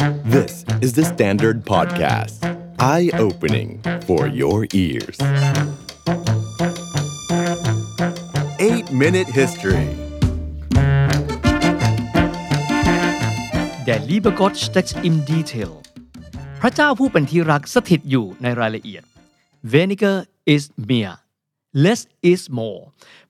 This is the Standard Podcast. Eye-opening for your ears. 8 Minute History Der liebe Gott steckt im Detail พระเจ้าผู้เป็นที่รักสถิตอยู่ในรายละเอียด Weniger is mehr less is more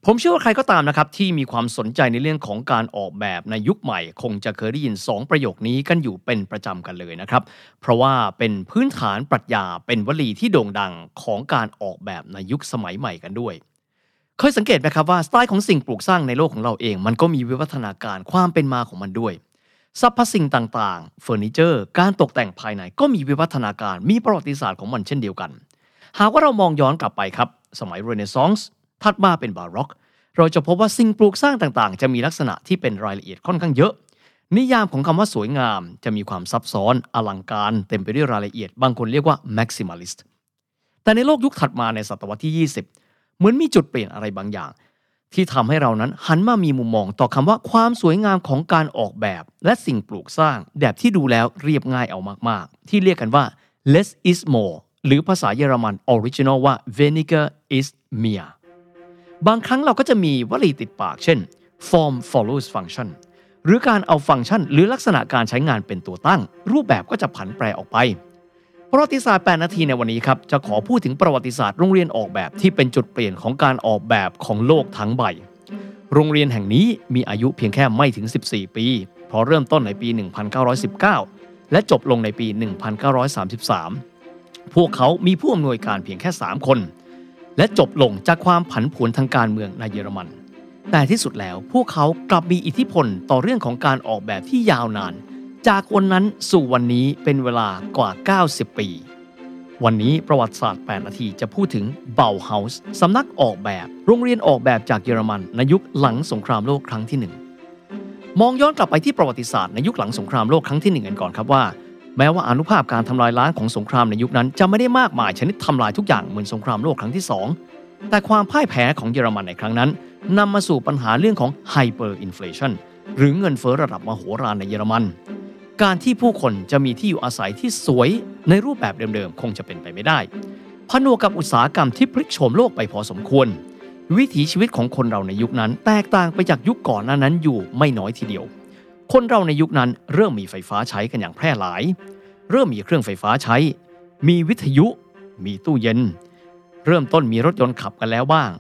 ผมเชื่อว่าใครก็ตามนะครับ ที่มีความสนใจในเรื่องของการออกแบบในยุคใหม่ คงจะเคยได้ยิน 2 ประโยคนี้กันอยู่เป็นประจำกันเลยนะครับ เพราะว่าเป็นพื้นฐานปรัชญาเป็นวลีที่โด่งดังของการออกแบบในยุคสมัยใหม่กันด้วย เคยสังเกตไหมครับว่าสไตล์ของสิ่งปลูกสร้างในโลกของเราเอง มันก็มีวิวัฒนาการความเป็นมาของมันด้วยสรรพสิ่งต่างๆเฟอร์นิเจอร์ การตกแต่งภายในก็มีวิวัฒนาการมีประวัติศาสตร์ของมันเช่นเดียวกัน หากว่าเรามองย้อนกลับไปครับ สมัยเรเนซองส์ถัดมาเป็นบาร็อก เราจะพบว่าสิ่งปลูกสร้างต่างๆ จะมีลักษณะที่เป็นรายละเอียดค่อนข้างเยอะ นิยามของคำว่าสวยงาม จะมีความซับซ้อน อลังการ เต็มไปด้วยรายละเอียด บางคนเรียกว่า maximalist แต่ในโลกยุคถัดมาในศตวรรษที่ 20 เหมือนมีจุดเปลี่ยนอะไรบางอย่าง ที่ทำให้เรานั้นหันมามีมุมมองต่อคำว่าความสวยงามของการออกแบบ และสิ่งปลูกสร้างแบบที่ดูแล้วเรียบง่ายเอามากๆ ที่เรียกกันว่า less is more หรือภาษาเยอรมัน original ว่า weniger ist mehr บางครั้งเราก็จะมีวลีติดปากเช่น form follows function หรือการเอาฟังก์ชัน หรือลักษณะการใช้งานเป็นตัวตั้ง รูปแบบก็จะผันแปรออกไป ประวัติศาสตร์ 8 นาทีในวันนี้ครับ จะขอพูดถึงประวัติศาสตร์โรงเรียนออกแบบที่เป็นจุดเปลี่ยนของการออกแบบของโลกทั้งใบ โรงเรียนแห่งนี้มีอายุเพียงแค่ไม่ถึง 14 ปี เพราะเริ่มต้นในปี 1919 และจบลงในปี 1933 พวกเขามีผู้อำนวยการเพียงแค่ 3 คน และจบลงจากความผันผวนทางการเมืองในเยอรมัน แต่ที่สุดแล้วพวกเขากลับมีอิทธิพลต่อเรื่องของการออกแบบที่ยาวนาน จากวันนั้นสู่วันนี้เป็นเวลากว่า 90 ปี วันนี้ประวัติศาสตร์ 8 นาทีจะพูดถึงเบลเฮาส์สำนักออกแบบ โรงเรียนออกแบบจากเยอรมันในยุคหลังสงครามโลกครั้งที่หนึ่งมองย้อนกลับไปที่ประวัติศาสตร์ในยุคหลังสงครามโลกครั้งที่หนึ่งกันก่อนครับว่า แม้ว่าอนุภาพการทำลายล้างของสงครามในยุคนั้นจะไม่ได้มากมายชนิดทำลายทุกอย่างเหมือนสงครามโลกครั้งที่สองแต่ความพ่ายแพ้ของเยอรมันในครั้งนั้นนำมาสู่ปัญหาเรื่องของ hyperinflation หรือเงินเฟ้อระดับมโหฬารในเยอรมัน การที่ผู้คนจะมีที่อยู่อาศัยที่สวยในรูปแบบเดิมๆ คงจะเป็นไปไม่ได้ผนวกกับอุตสาหกรรมที่พลิกโฉมโลกไปพอสมควร วิถีชีวิตของคนเราในยุคนั้น แตกต่างไปจากยุคก่อนหน้านั้นอยู่ไม่น้อยทีเดียว คนเราในยุคนั้นเริ่มมีไฟฟ้าใช้กันอย่างแพร่หลาย เริ่มมีเครื่องไฟฟ้าใช้ มีวิทยุ มีตู้เย็น เริ่มต้นมีรถยนต์ขับกันแล้วบ้าง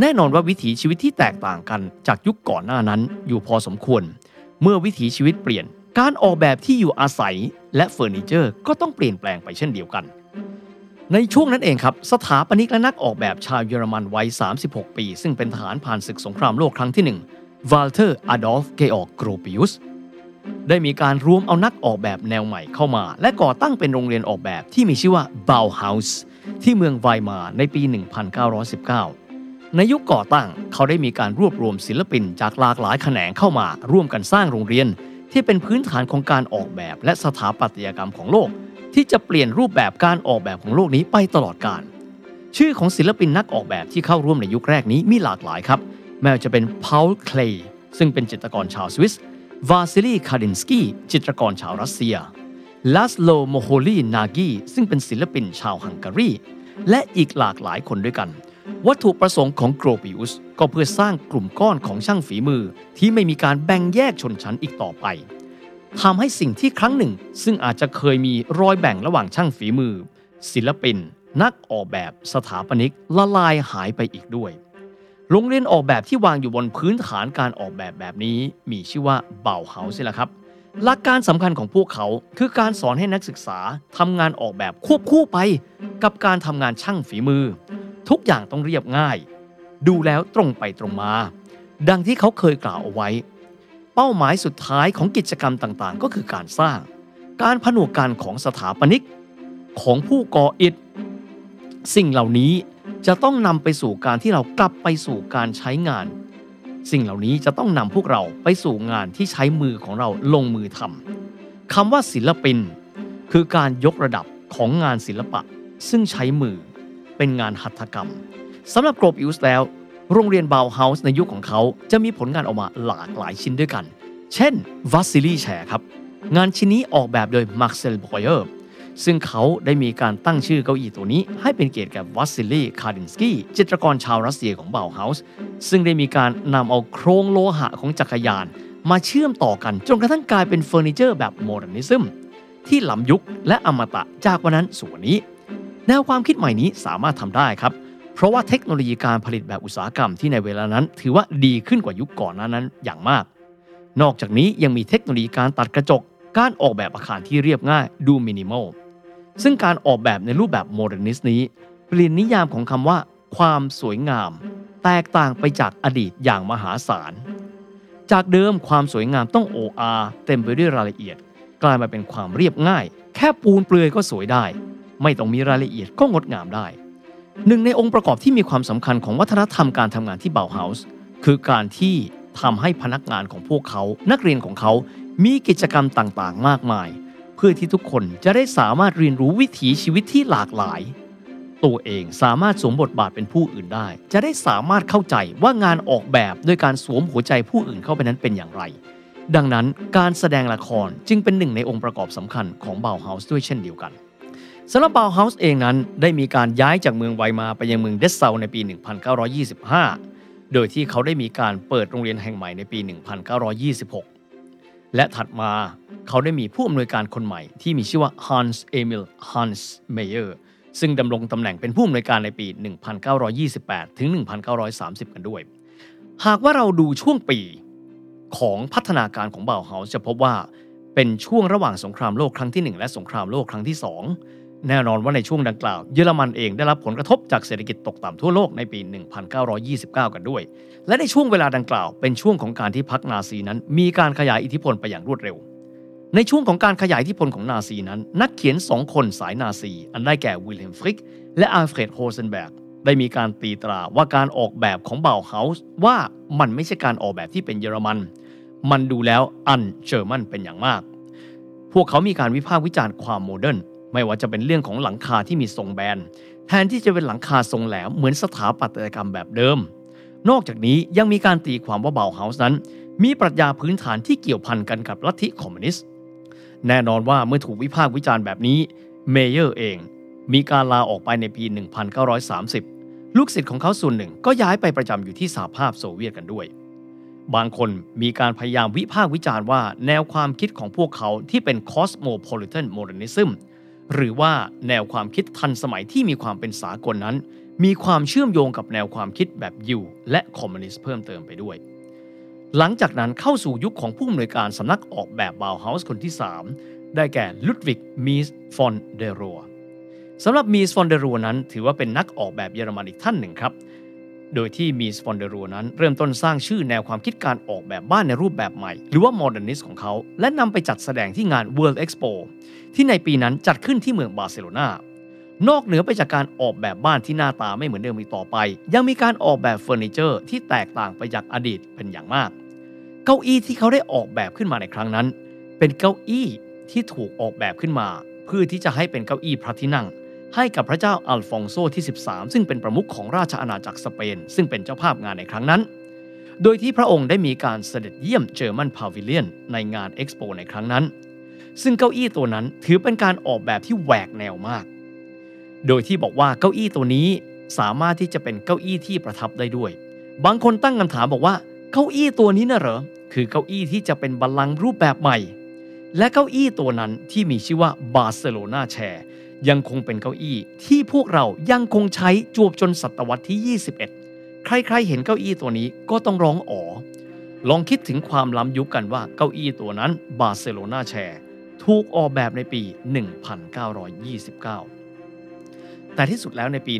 แน่นอนว่าวิถีชีวิตที่แตกต่างกันจากยุคก่อนหน้านั้นอยู่พอสมควร เมื่อวิถีชีวิตเปลี่ยน การออกแบบที่อยู่อาศัยและเฟอร์นิเจอร์ก็ต้องเปลี่ยนแปลงไปเช่นเดียวกัน ในช่วงนั้นเองครับ สถาปนิกและนักออกแบบชาวเยอรมันวัย 36 ปี ซึ่งเป็นทหารผ่านศึกสงครามโลกครั้งที่1วาลเทอร์อดอล์ฟเกออร์กโกรปิอุส ได้มีการรวมเอานักออกแบบแนวใหม่เข้ามา และก่อตั้งเป็นโรงเรียนออกแบบที่มีชื่อว่า Bauhaus ที่เมืองไวมาในปี 1919 ในยุคก่อตั้งเขาได้มีการรวบรวมศิลปินจากหลากหลายแขนงเข้ามา ร่วมกันสร้างโรงเรียน ที่เป็นพื้นฐานของการออกแบบและสถาปัตยกรรมของโลก ที่จะเปลี่ยนรูปแบบการออกแบบของโลกนี้ไปตลอดกาลชื่อของศิลปินนักออกแบบที่เข้าร่วมในยุคแรกนี้มีหลากหลายครับ แม้จะเป็นพา l เคลย์ซึ่งเป็นจิตรกรชาวสวิส วาซิลีคานดินสกี้จิตรกรชาวรัสเซียลาสโลโมโฮลีนาจีซึ่งเป็นศิลปินชาวฮังการี และอีกหลากหลายคนด้วยกัน วัตถุประสงค์ของโกรปิอุสก็เพื่อสร้างกลุ่มก้อนของช่างฝีมือที่ไม่มีการแบ่งแยกชนชั้นอีกต่อไปทำให้สิ่งที่ครั้งหนึ่ง ซึ่งอาจจะเคยมีรอยแบ่งระหว่างช่างฝีมือ ศิลปิน นักออกแบบสถาปนิกละลายหายไปอีกด้วย โรงเรียนออกแบบที่วางอยู่บนพื้นฐานการออกแบบแบบนี้มีชื่อว่าเบาเฮาส์ละครับ หลักการสำคัญของพวกเขาคือการสอนให้นักศึกษาทำงานออกแบบควบคู่ไป กับการทำงานช่างฝีมือ ทุกอย่างต้องเรียบง่าย ดูแล้วตรงไปตรงมา ดังที่เขาเคยกล่าวเอาไว้ เป้าหมายสุดท้ายของกิจกรรมต่างๆ ก็คือการสร้าง การผนวกกันของสถาปนิก ของผู้ก่ออิฐสิ่งเหล่านี้ จะต้องนำไปสู่การที่เรากลับไปสู่การใช้งาน สิ่งเหล่านี้จะต้องนำพวกเราไปสู่งานที่ใช้มือของเราลงมือทำคำว่าศิลปิน คือการยกระดับของงานศิลปะ ซึ่งใช้มือเป็นงานหัตถกรรมสำหรับโกรปิอุสแล้ว โรงเรียนบาวเฮาส์ในยุคของเขาจะมีผลงานออกมาหลากหลายชิ้นด้วยกัน เช่น Wassily Chair ครับ งานชิ้นนี้ออกแบบโดยมาร์เซลบรอยเออร์ ซึ่งเขาได้มีการตั้งชื่อเก้าอี้ตัวนี้ ให้เป็นเกียรติกับวัสซิลีคานดินสกี้จิตรกรชาวรัสเซียของเบาเฮาส์ซึ่งได้มีการนำเอาโครงโลหะของจักรยาน มาเชื่อมต่อกันจนกระทั่งกลายเป็นเฟอร์นิเจอร์แบบ modernism ที่ล้ำยุคและอมตะจากวันนั้นสู่วันนี้ แนวความคิดใหม่นี้สามารถทำได้ครับ เพราะว่าเทคโนโลยีการผลิตแบบอุตสาหกรรมที่ในเวลานั้น ถือว่าดีขึ้นกว่ายุคก่อนหน้านั้นอย่างมาก นอกจากนี้ยังมีเทคโนโลยีการตัดกระจก การออกแบบอาคารที่เรียบง่ายดูมินิมอล ซึ่งการออกแบบในรูปแบบ modernist นี้ เปลี่ยนนิยามของคำว่า ความสวยงาม แตกต่างไปจากอดีตอย่างมหาศาล จากเดิมความสวยงามต้องโอ่อ่าเต็มไปด้วยรายละเอียด กลายมาเป็นความเรียบง่าย แค่ปูนเปลือยก็สวยได้ ไม่ต้องมีรายละเอียดก็งดงามได้หนึ่งในองค์ประกอบที่มีความสำคัญของวัฒนธรรมการทำงานที่เบาเฮาส์คือการที่ทำให้พนักงานของพวกเขา นักเรียนของเขา มีกิจกรรมต่างๆ มากมาย เพื่อที่ทุกคนจะได้สามารถเรียนรู้วิถีชีวิตที่หลากหลาย ตัวเองสามารถสวมบทบาทเป็นผู้อื่นได้ จะได้สามารถเข้าใจว่างานออกแบบโดยการสวมหัวใจผู้อื่นเข้าไปนั้นเป็นอย่างไร ดังนั้นการแสดงละครจึงเป็นหนึ่งในองค์ประกอบสำคัญของเบาเฮาส์ด้วยเช่นเดียวกันสำหรับเบาเฮาส์เองนั้นได้มีการย้ายจากเมืองไวมาไปยังเมืองเดสเซาในปี 1925 โดยที่เขาได้มีการเปิดโรงเรียนแห่งใหม่ในปี 1926 และถัดมาเขาได้มีผู้อำนวยการคนใหม่ที่มีชื่อว่า Hans Emil Hans Meyer ซึ่งดำรงตำแหน่งเป็นผู้อำนวยการในปี 1928 ถึง 1930 กันด้วย หากว่าเราดูช่วงปีของพัฒนาการของเบาเฮาส์จะพบว่าเป็นช่วงระหว่างสงครามโลกครั้งที่ 1 และสงครามโลกครั้งที่ 2 แน่นอนว่าในช่วงดังกล่าว เยอรมันเองได้รับผลกระทบจากเศรษฐกิจตกต่ำทั่วโลกในปี 1929 กันด้วย และในช่วงเวลาดังกล่าว เป็นช่วงของการที่พรรคนาซีนั้น มีการขยายอิทธิพลไปอย่างรวดเร็ว ในช่วงของการขยายอิทธิพลของนาซีนั้น นักเขียนสองคนสายนาซี อันได้แก่วิลเฮล์มฟริกและอัลเฟรดโรเซนแบร์กได้มีการตีตราว่าการออกแบบของเบาเฮาส์ว่ามันไม่ใช่การออกแบบที่เป็นเยอรมัน มันดูแล้ว un-German เป็นอย่างมาก พวกเขามีการวิพากษ์วิจารณ์ความ modern ไม่ว่าจะเป็นเรื่องของหลังคาที่มีทรงแบน แทนที่จะเป็นหลังคาทรงแหลมเหมือนสถาปัตยกรรมแบบเดิม นอกจากนี้ยังมีการตีความว่าเบาเฮาส์นั้น มีปรัชญาพื้นฐานที่เกี่ยวพันกันกับลัทธิคอมมิวนิสต์ แน่นอนว่าเมื่อถูกวิพากษ์วิจารณ์แบบนี้เมเยอร์เอง มีการลาออกไปในปี 1930 ลูกศิษย์ของเขาส่วนหนึ่งก็ย้ายไปประจำอยู่ที่สหภาพโซเวียตกันด้วยบางคนมีการพยายามวิพากษ์วิจารณ์ว่า แนวความคิดของพวกเขาที่เป็น cosmopolitan modernism หรือว่าแนวความคิดทันสมัยที่มีความเป็นสากลนั้น มีความเชื่อมโยงกับแนวความคิดแบบยิวและคอมมิวนิสต์เพิ่มเติมไปด้วย หลังจากนั้นเข้าสู่ยุคของผู้อำนวยการสำนักออกแบบบาวเฮาส์คนที่ 3 ได้แก่ลุดวิกมีสฟานเดอร์โรห์สำหรับมีสฟานเดอร์โรห์นั้นถือว่าเป็นนักออกแบบเยอรมันอีกท่านหนึ่งครับ โดยที่มีสฟานเดอร์โรห์นั้น เริ่มต้นสร้างชื่อแนวความคิดการออกแบบบ้านในรูปแบบใหม่ หรือว่า modernist ของเขา และนำไปจัดแสดงที่งาน World Expo ที่ในปีนั้นจัดขึ้นที่เมืองบาร์เซโลนานอกเหนือไปจากการออกแบบบ้านที่หน้าตาไม่เหมือนเดิมอีกต่อไป ยังมีการออกแบบเฟอร์นิเจอร์ที่แตกต่างไปจากอดีตเป็นอย่างมาก เก้าอี้ที่เขาได้ออกแบบขึ้นมาในครั้งนั้น เป็นเก้าอี้ที่ถูกออกแบบขึ้นมา เพื่อที่จะให้เป็นเก้าอี้พระที่นั่ง ให้กับพระเจ้าอัลฟองโซที่ 13 ซึ่งเป็นประมุขของราชอาณาจักรสเปน ซึ่งเป็นเจ้าภาพงานในครั้งนั้น โดยที่พระองค์ได้มีการเสด็จเยี่ยม German Pavilion ในงานเอ็กซ์โปในครั้งนั้น ซึ่งเก้าอี้ตัวนั้นถือเป็นการออกแบบที่แหวกแนวมาก โดยที่บอกว่าเก้าอี้ตัวนี้สามารถที่จะเป็นเก้าอี้ที่ประทับได้ด้วย บางคนตั้งคำถามบอกว่าเก้าอี้ตัวนี้น่ะเหรอ คือเก้าอี้ที่จะเป็นบัลลังก์รูปแบบใหม่ และเก้าอี้ตัวนั้นที่มีชื่อว่า Barcelona Chair ยังคงเป็นเก้าอี้ที่พวกเรายังคงใช้จวบจนศตวรรษที่ 21 ใครๆเห็นเก้าอี้ตัวนี้ก็ต้องร้องอ๋อ ลองคิดถึงความล้ำยุคกันว่าเก้าอี้ตัวนั้นบาร์เซโลนาแชร์ถูกออกแบบในปี 1929 แต่ที่สุดแล้วในปี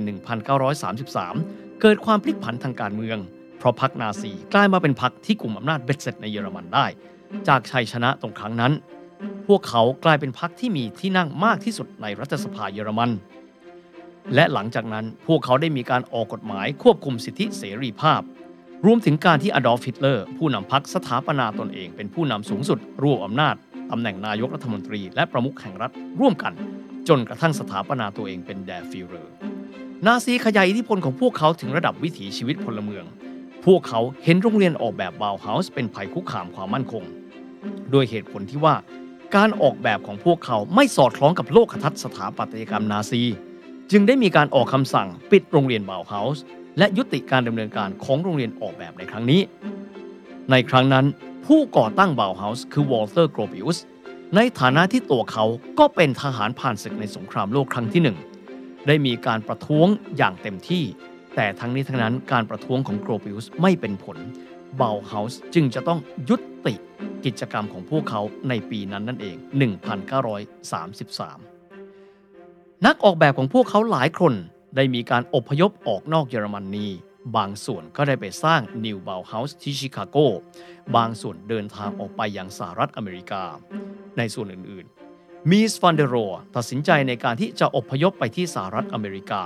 1933 เกิดความพลิกผันทางการเมือง เพราะพรรคนาซีกลายมาเป็นพรรคที่กลุ่มอำนาจเบ็ดเสร็จในเยอรมันได้ จากชัยชนะตรงครั้งนั้น พวกเขากลายเป็นพรรคที่มีที่นั่งมากที่สุดในรัฐสภาเยอรมัน และหลังจากนั้นพวกเขาได้มีการออกกฎหมายควบคุมสิทธิเสรีภาพ รวมถึงการที่อดอล์ฟฮิตเลอร์ ผู้นำพรรคสถาปนาตนเองเป็นผู้นำสูงสุดรวบอำนาจตำแหน่งนายกรัฐมนตรีและประมุขแห่งรัฐร่วมกัน จนกระทั่งสถาปนาตัวเองเป็น der Führer นาซีขยายอิทธิพลของพวกเขาถึงระดับวิถีชีวิตพลเมือง พวกเขาเห็นโรงเรียนออกแบบบาวเฮาส์เป็นภัยคุกคามความมั่นคง โดยเหตุผลที่ว่า การออกแบบของพวกเขาไม่สอดคล้องกับโลกทัศน์สถาปัตยกรรมนาซี จึงได้มีการออกคำสั่งปิดโรงเรียนบาวเฮาส์และยุติการดำเนินการของโรงเรียนออกแบบในครั้งนี้ ในครั้งนั้นผู้ก่อตั้งบาวเฮาส์คือวอลเตอร์โกรปิอุสในฐานะที่ตัวเขาก็เป็นทหารผ่านศึกในสงครามโลกครั้งที่หนึ่งได้มีการประท้วงอย่างเต็มที่ แต่ทั้งนี้ทั้งนั้นการประท้วงของโกรปิอุสไม่เป็นผลบาวเฮาส์จึงจะต้องยุติ กิจกรรมของพวกเขาในปีนั้นนั่นเอง 1933 นักออกแบบของพวกเขาหลายคนได้มีการอพยพออกนอกเยอรมนี บางส่วนก็ได้ไปสร้าง New Bauhaus ที่ชิคาโก บางส่วนเดินทางออกไปยังสหรัฐอเมริกา ในส่วนอื่นๆ มีสฟานเดอร์โรห์ตัดสินใจในการที่จะอพยพไปที่สหรัฐอเมริกา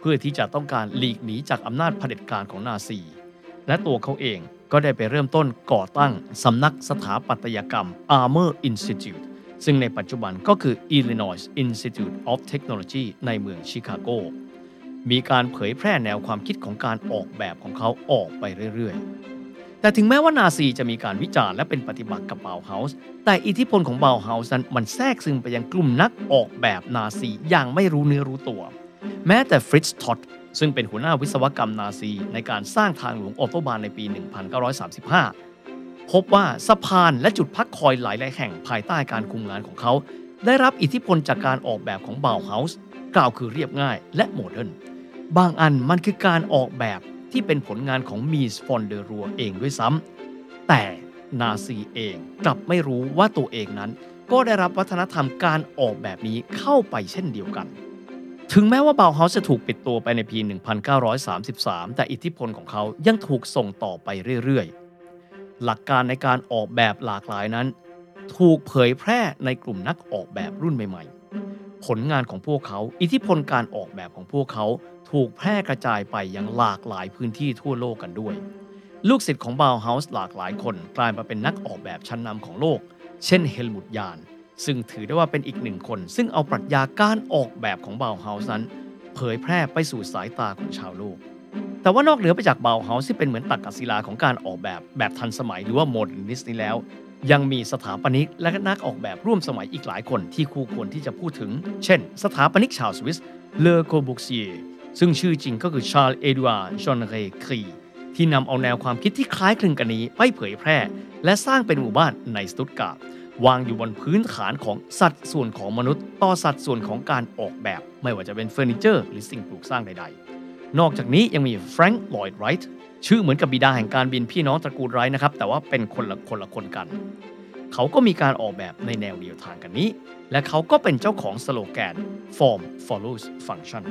เพื่อที่จะต้องการหลีกหนีจากอำนาจเผด็จการของนาซี และตัวเขาเอง ก็ได้ไปเริ่มต้นก่อตั้งสำนักสถาปัตยกรรม Armour Institute ซึ่งในปัจจุบันก็คือ Illinois Institute of Technology ในเมืองชิคาโก มีการเผยแพร่แนวความคิดของการออกแบบของเขาออกไปเรื่อยๆ แต่ถึงแม้ว่านาซีจะมีการวิจารณ์และเป็นปฏิปักษ์กับเบาเฮาส์ แต่อิทธิพลของเบาเฮาส์นั้นมันแทรกซึมไปยังกลุ่มนักออกแบบนาซีอย่างไม่รู้เนื้อรู้ตัว แม้แต่ฟริตซ์ท็อต ซึ่งเป็นหัวหน้าวิศวกรรมนาซีในการสร้างทางหลวงออโตบานในปี 1935 พบว่าสะพานและจุดพักคอยหลายหลายแห่งภายใต้การคุมงานของเขา ได้รับอิทธิพลจากการออกแบบของบาวเฮาส์กล่าวคือเรียบง่ายและโมเดิร์นบางอันมันคือการออกแบบที่เป็นผลงานของมีสฟอนเดอรัวเองด้วยซ้ำแต่นาซีเองกลับไม่รู้ว่าตัวเองนั้น ก็ได้รับวัฒนธรรมการออกแบบนี้เข้าไปเช่นเดียวกัน ถึงแม้ว่าบาวเฮาส์จะถูกปิดตัวไปในปี 1933 แต่อิทธิพลของเขายังถูกส่งต่อไปเรื่อยๆ หลักการในการออกแบบหลากหลายนั้น ถูกเผยแพร่ในกลุ่มนักออกแบบรุ่นใหม่ๆ ผลงานของพวกเขา อิทธิพลการออกแบบของพวกเขาถูกแพร่กระจายไปยังหลากหลายพื้นที่ทั่วโลกกันด้วย ลูกศิษย์ของบาวเฮาส์หลากหลายคนกลายมาเป็นนักออกแบบชั้นนำของโลก เช่นเฮลมุตยาน ซึ่งถือได้ว่าเป็นอีกหนึ่งคน ซึ่งเอาปรัชญาการออกแบบของบาวเฮาส์นั้น เผยแพร่ไปสู่สายตาของชาวโลก แต่ว่านอกเหนือไปจากบาวเฮาส์ที่เป็นเหมือนตักกศิลาของการออกแบบแบบทันสมัยหรือว่า modernist นี้แล้ว ยังมีสถาปนิกและนักออกแบบร่วมสมัยอีกหลายคนที่คู่ควรที่จะพูดถึง เช่น สถาปนิกชาวสวิสเลอโกบุกเซียซึ่งชื่อจริงก็คือชาร์ลเอดูอาร์จอนเรครีที่นำเอาแนวความคิดที่คล้ายคลึงกันนี้ไปเผยแพร่ และสร้างเป็นหมู่บ้านในสตุตการ์ด วางอยู่บนพื้นฐานของสัดส่วนของมนุษย์ ต่อสัดส่วนของการออกแบบ ไม่ว่าจะเป็นเฟอร์นิเจอร์หรือสิ่งปลูกสร้างใด ๆ นอกจากนี้ยังมีแฟรงค์ลอยด์ไรท์ชื่อเหมือนกับบิดาแห่งการบินพี่น้องตระกูลไรท์นะครับ แต่ว่าเป็นคนละคนละคนกัน เขาก็มีการออกแบบในแนวเดียวทางกันนี้ และเขาก็เป็นเจ้าของสโลแกน form follows function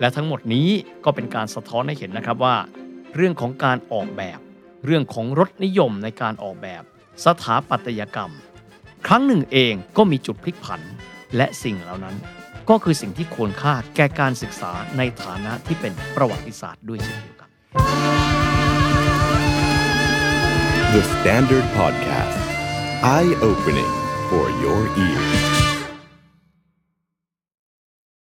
และทั้งหมดนี้ก็เป็นการสะท้อนให้เห็นนะครับว่า เรื่องของการออกแบบ เรื่องของรสนิยมในการออกแบบ สถาปัตยกรรม ครั้งหนึ่งเองก็มีจุดพลิกผัน และสิ่งเหล่านั้น ก็คือสิ่งที่ควรค่าแก่การศึกษาในฐานะที่เป็นประวัติศาสตร์ด้วยเช่นเดียวกัน The Standard Podcast. Eye opening for your ears.